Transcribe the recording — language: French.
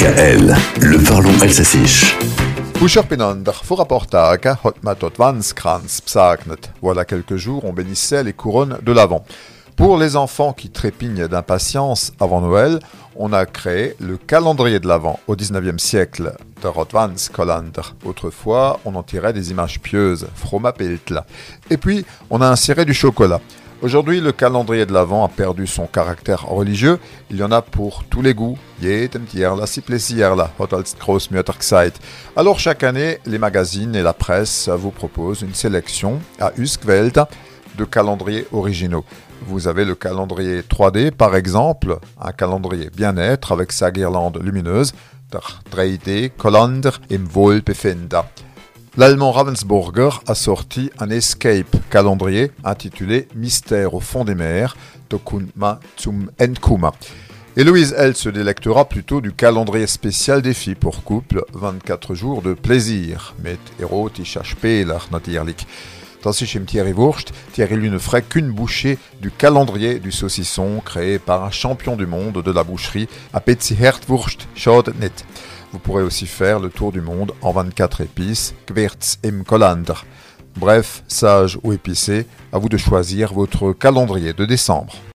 DKL, le parlons alsacien. Buscherpinander, vorapportag, hot matot Vanskranz psagnet. Voilà quelques jours, on bénissait les couronnes de l'Avent. Pour les enfants qui trépignent d'impatience avant Noël, on a créé le calendrier de l'Avent au 19e siècle de Rotvans Autrefois, on en tirait des images pieuses, fromapeltla. Et puis, on a inséré du chocolat. Aujourd'hui, le calendrier de l'Avent a perdu son caractère religieux. Il y en a pour tous les goûts. Alors chaque année, les magazines et la presse vous proposent une sélection à Uskveld de calendriers originaux. Vous avez le calendrier 3D par exemple, un calendrier bien-être avec sa guirlande lumineuse, der 3D Kalender im Wohlbefinden. L'allemand Ravensburger a sorti un escape calendrier intitulé Mystère au fond des mers, Tokunma zum Enkuma. Et elle, se délectera plutôt du calendrier spécial des filles pour couple, 24 jours de plaisir, mit erotischer Spieler natürlich. Tandis chez Thierry Wurst, Thierry lui ne ferait qu'une bouchée du calendrier du saucisson créé par un champion du monde de la boucherie, Apetzi Hertwurst Schaudnet. Vous pourrez aussi faire le tour du monde en 24 épices, Gwirz im Kolander. Bref, sage ou épicé, à vous de choisir votre calendrier de décembre.